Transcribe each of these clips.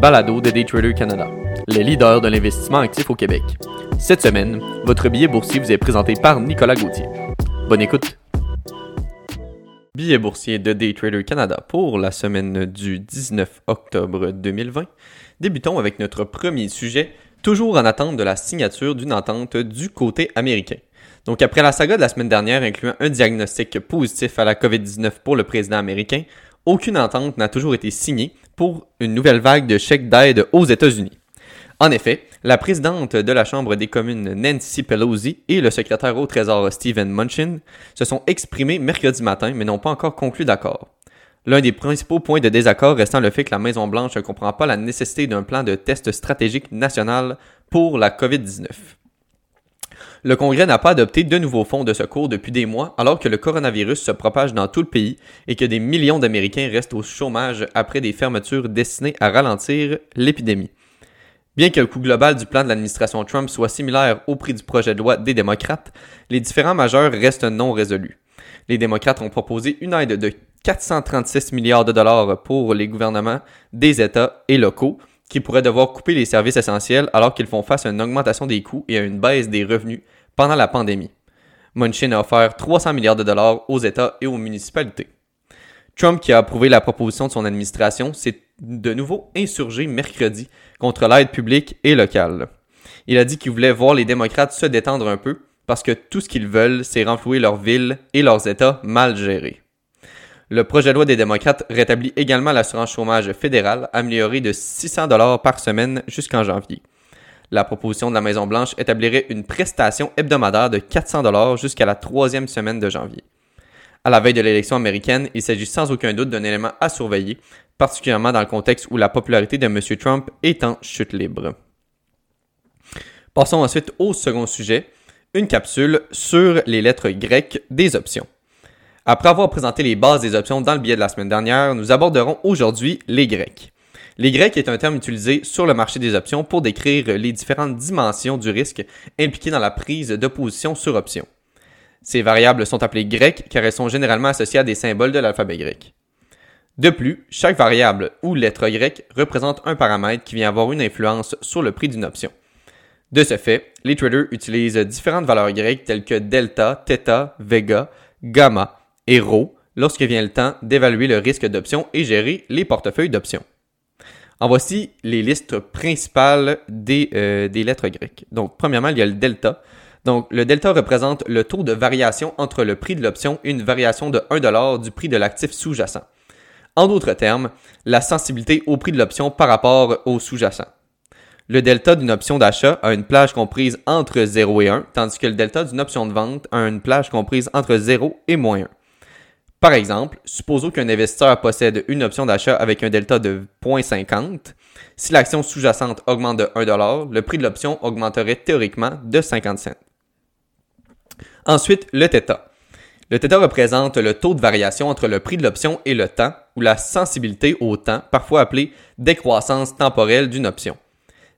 balado de Daytrader Canada, les leaders de l'investissement actif au Québec. Cette semaine, votre billet boursier vous est présenté par Nicolas Gauthier. Bonne écoute! Billet boursier de Daytrader Canada pour la semaine du 19 octobre 2020. Débutons avec notre premier sujet, toujours en attente de la signature d'une entente du côté américain. Donc après la saga de la semaine dernière incluant un diagnostic positif à la COVID-19 pour le président américain, aucune entente n'a toujours été signée pour une nouvelle vague de chèques d'aide aux États-Unis. En effet, la présidente de la Chambre des communes Nancy Pelosi et le secrétaire au Trésor Stephen Munchin se sont exprimés mercredi matin mais n'ont pas encore conclu d'accord. L'un des principaux points de désaccord restant le fait que la Maison-Blanche ne comprend pas la nécessité d'un plan de test stratégique national pour la COVID-19. Le Congrès n'a pas adopté de nouveaux fonds de secours depuis des mois alors que le coronavirus se propage dans tout le pays et que des millions d'Américains restent au chômage après des fermetures destinées à ralentir l'épidémie. Bien que le coût global du plan de l'administration Trump soit similaire au prix du projet de loi des démocrates, les différents majeurs restent non résolus. Les démocrates ont proposé une aide de 436 milliards de dollars pour les gouvernements des États et locaux, qui pourraient devoir couper les services essentiels alors qu'ils font face à une augmentation des coûts et à une baisse des revenus pendant la pandémie. Munchin a offert 300 milliards de dollars aux États et aux municipalités. Trump, qui a approuvé la proposition de son administration, s'est de nouveau insurgé mercredi contre l'aide publique et locale. Il a dit qu'il voulait voir les démocrates se détendre un peu parce que tout ce qu'ils veulent, c'est renflouer leurs villes et leurs États mal gérés. Le projet de loi des démocrates rétablit également l'assurance chômage fédérale, améliorée de 600 dollars par semaine jusqu'en janvier. La proposition de la Maison-Blanche établirait une prestation hebdomadaire de 400 dollars jusqu'à la troisième semaine de janvier. À la veille de l'élection américaine, il s'agit sans aucun doute d'un élément à surveiller, particulièrement dans le contexte où la popularité de M. Trump est en chute libre. Passons ensuite au second sujet, une capsule sur les lettres grecques des options. Après avoir présenté les bases des options dans le billet de la semaine dernière, nous aborderons aujourd'hui les Grecs. Les Grecs est un terme utilisé sur le marché des options pour décrire les différentes dimensions du risque impliquées dans la prise de position sur option. Ces variables sont appelées grecques car elles sont généralement associées à des symboles de l'alphabet grec. De plus, chaque variable ou lettre grecque représente un paramètre qui vient avoir une influence sur le prix d'une option. De ce fait, les traders utilisent différentes valeurs grecques telles que delta, theta, vega, gamma, héros lorsque vient le temps d'évaluer le risque d'option et gérer les portefeuilles d'options. En voici les listes principales des, euh, des lettres grecques. Donc, premièrement, il y a le delta. Donc, le delta représente le taux de variation entre le prix de l'option et une variation de 1$ du prix de l'actif sous-jacent. En d'autres termes, la sensibilité au prix de l'option par rapport au sous-jacent. Le delta d'une option d'achat a une plage comprise entre 0 et 1, tandis que le delta d'une option de vente a une plage comprise entre 0 et moins 1. Par exemple, supposons qu'un investisseur possède une option d'achat avec un delta de 0.50. Si l'action sous-jacente augmente de 1$, le prix de l'option augmenterait théoriquement de 50 cents. Ensuite, le θ. Le θ représente le taux de variation entre le prix de l'option et le temps, ou la sensibilité au temps, parfois appelée décroissance temporelle d'une option.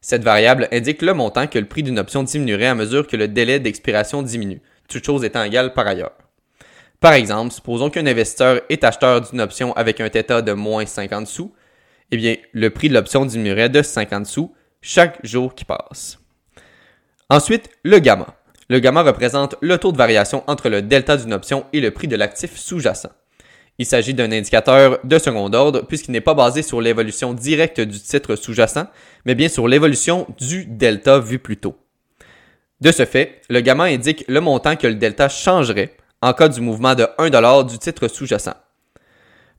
Cette variable indique le montant que le prix d'une option diminuerait à mesure que le délai d'expiration diminue, toute chose étant égale par ailleurs. Par exemple, supposons qu'un investisseur est acheteur d'une option avec un θ de moins 50 sous, eh bien, le prix de l'option diminuerait de 50 sous chaque jour qui passe. Ensuite, le gamma. Le gamma représente le taux de variation entre le delta d'une option et le prix de l'actif sous-jacent. Il s'agit d'un indicateur de second ordre puisqu'il n'est pas basé sur l'évolution directe du titre sous-jacent, mais bien sur l'évolution du delta vu plus tôt. De ce fait, le gamma indique le montant que le delta changerait en cas du mouvement de 1$ du titre sous-jacent.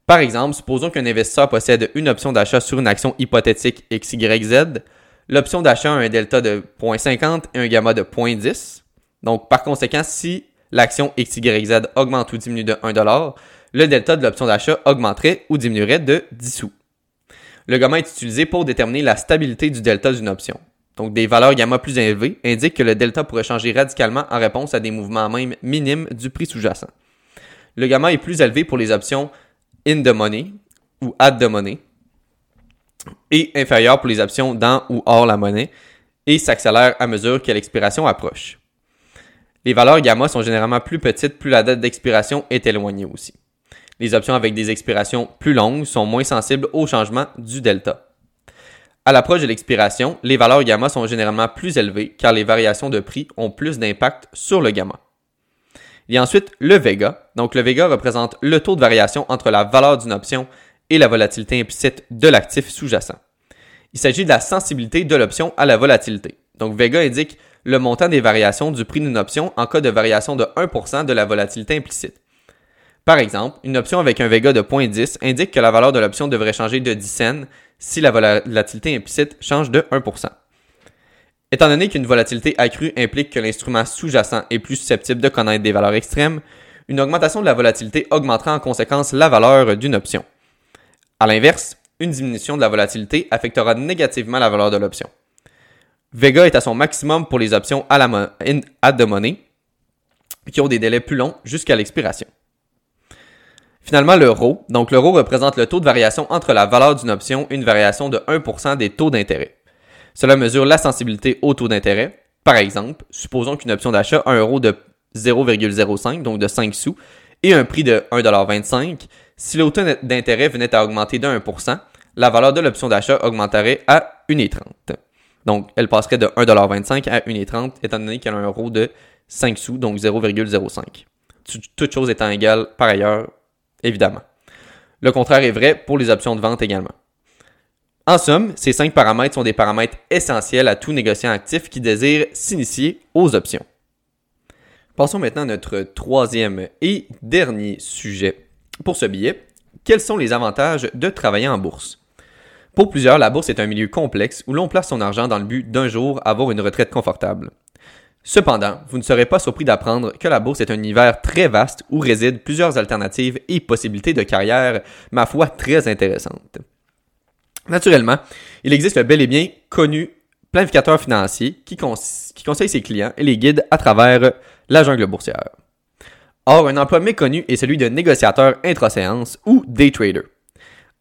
Par exemple, supposons qu'un investisseur possède une option d'achat sur une action hypothétique XYZ. L'option d'achat a un delta de 0.50 et un gamma de 0.10. Donc, par conséquent, si l'action XYZ augmente ou diminue de 1$, le delta de l'option d'achat augmenterait ou diminuerait de 10 sous. Le gamma est utilisé pour déterminer la stabilité du delta d'une option donc des valeurs gamma plus élevées, indiquent que le delta pourrait changer radicalement en réponse à des mouvements même minimes du prix sous-jacent. Le gamma est plus élevé pour les options in the money ou at the money et inférieur pour les options dans ou hors la monnaie et s'accélère à mesure que l'expiration approche. Les valeurs gamma sont généralement plus petites plus la date d'expiration est éloignée aussi. Les options avec des expirations plus longues sont moins sensibles au changement du delta. À l'approche de l'expiration, les valeurs gamma sont généralement plus élevées car les variations de prix ont plus d'impact sur le gamma. Il y a ensuite le vega. Donc le vega représente le taux de variation entre la valeur d'une option et la volatilité implicite de l'actif sous-jacent. Il s'agit de la sensibilité de l'option à la volatilité. Donc vega indique le montant des variations du prix d'une option en cas de variation de 1% de la volatilité implicite. Par exemple, une option avec un Vega de 0.10 indique que la valeur de l'option devrait changer de 10 cents si la volatilité implicite change de 1%. Étant donné qu'une volatilité accrue implique que l'instrument sous-jacent est plus susceptible de connaître des valeurs extrêmes, une augmentation de la volatilité augmentera en conséquence la valeur d'une option. A l'inverse, une diminution de la volatilité affectera négativement la valeur de l'option. Vega est à son maximum pour les options à la the money qui ont des délais plus longs jusqu'à l'expiration. Finalement, l'euro. Donc, l'euro représente le taux de variation entre la valeur d'une option et une variation de 1% des taux d'intérêt. Cela mesure la sensibilité au taux d'intérêt. Par exemple, supposons qu'une option d'achat a un euro de 0,05, donc de 5 sous, et un prix de 1,25$. Si le taux d'intérêt venait à augmenter de 1%, la valeur de l'option d'achat augmenterait à 1,30. Donc, elle passerait de 1,25$ à 1,30$ étant donné qu'elle a un euro de 5 sous, donc 0,05. Toutes choses étant égales par ailleurs, évidemment. Le contraire est vrai pour les options de vente également. En somme, ces cinq paramètres sont des paramètres essentiels à tout négociant actif qui désire s'initier aux options. Passons maintenant à notre troisième et dernier sujet pour ce billet. Quels sont les avantages de travailler en bourse? Pour plusieurs, la bourse est un milieu complexe où l'on place son argent dans le but d'un jour avoir une retraite confortable. Cependant, vous ne serez pas surpris d'apprendre que la bourse est un univers très vaste où résident plusieurs alternatives et possibilités de carrière, ma foi, très intéressantes. Naturellement, il existe le bel et bien connu planificateur financier qui, conseille ses clients et les guide à travers la jungle boursière. Or, un emploi méconnu est celui de négociateur intra-séance ou day trader.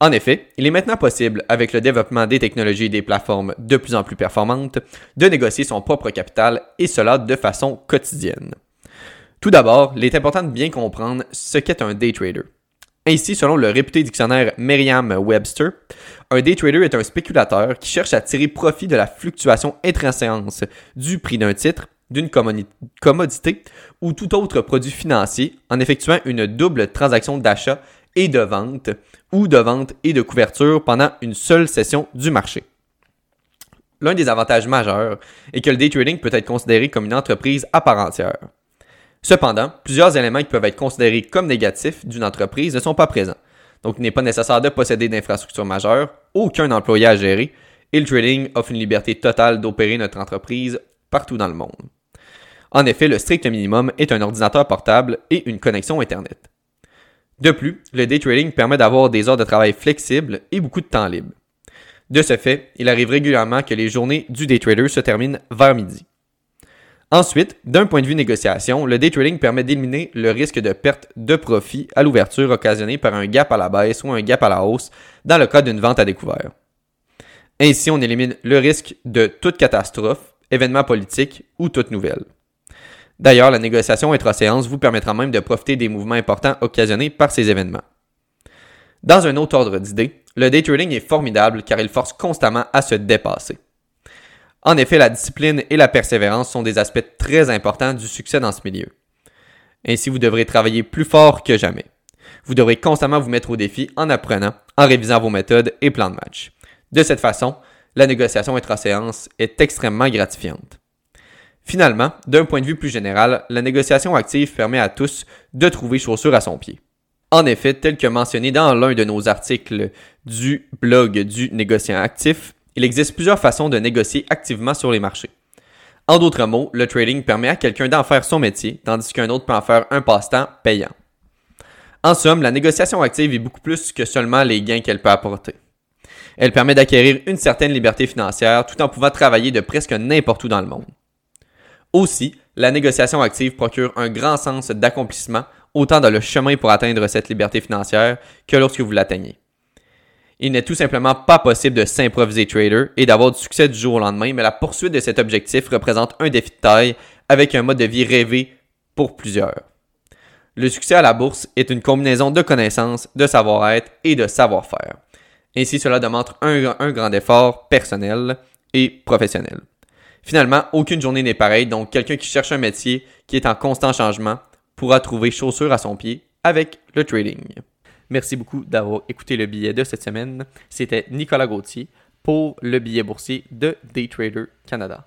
En effet, il est maintenant possible, avec le développement des technologies et des plateformes de plus en plus performantes, de négocier son propre capital et cela de façon quotidienne. Tout d'abord, il est important de bien comprendre ce qu'est un day trader. Ainsi, selon le réputé dictionnaire Merriam-Webster, un day trader est un spéculateur qui cherche à tirer profit de la fluctuation intrinsèque du prix d'un titre, d'une commodité ou tout autre produit financier en effectuant une double transaction d'achat et de vente ou de vente et de couverture pendant une seule session du marché. L'un des avantages majeurs est que le day trading peut être considéré comme une entreprise à part entière. Cependant, plusieurs éléments qui peuvent être considérés comme négatifs d'une entreprise ne sont pas présents. Donc, il n'est pas nécessaire de posséder d'infrastructures majeures, aucun employé à gérer, et le trading offre une liberté totale d'opérer notre entreprise partout dans le monde. En effet, le strict minimum est un ordinateur portable et une connexion Internet. De plus, le day trading permet d'avoir des heures de travail flexibles et beaucoup de temps libre. De ce fait, il arrive régulièrement que les journées du day trader se terminent vers midi. Ensuite, d'un point de vue négociation, le day trading permet d'éliminer le risque de perte de profit à l'ouverture occasionné par un gap à la baisse ou un gap à la hausse dans le cas d'une vente à découvert. Ainsi, on élimine le risque de toute catastrophe, événement politique ou toute nouvelle. D'ailleurs, la négociation intra-séance vous permettra même de profiter des mouvements importants occasionnés par ces événements. Dans un autre ordre d'idées, le day trading est formidable car il force constamment à se dépasser. En effet, la discipline et la persévérance sont des aspects très importants du succès dans ce milieu. Ainsi, vous devrez travailler plus fort que jamais. Vous devrez constamment vous mettre au défi en apprenant, en révisant vos méthodes et plans de match. De cette façon, la négociation intra-séance est extrêmement gratifiante. Finalement, d'un point de vue plus général, la négociation active permet à tous de trouver chaussure à son pied. En effet, tel que mentionné dans l'un de nos articles du blog du négociant actif, il existe plusieurs façons de négocier activement sur les marchés. En d'autres mots, le trading permet à quelqu'un d'en faire son métier, tandis qu'un autre peut en faire un passe-temps payant. En somme, la négociation active est beaucoup plus que seulement les gains qu'elle peut apporter. Elle permet d'acquérir une certaine liberté financière tout en pouvant travailler de presque n'importe où dans le monde. Aussi, la négociation active procure un grand sens d'accomplissement, autant dans le chemin pour atteindre cette liberté financière que lorsque vous l'atteignez. Il n'est tout simplement pas possible de s'improviser trader et d'avoir du succès du jour au lendemain, mais la poursuite de cet objectif représente un défi de taille avec un mode de vie rêvé pour plusieurs. Le succès à la bourse est une combinaison de connaissances, de savoir-être et de savoir-faire. Ainsi, cela demande un, un grand effort personnel et professionnel. Finalement, aucune journée n'est pareille, donc quelqu'un qui cherche un métier qui est en constant changement pourra trouver chaussure à son pied avec le trading. Merci beaucoup d'avoir écouté le billet de cette semaine. C'était Nicolas Gauthier pour le billet boursier de Daytrader Canada.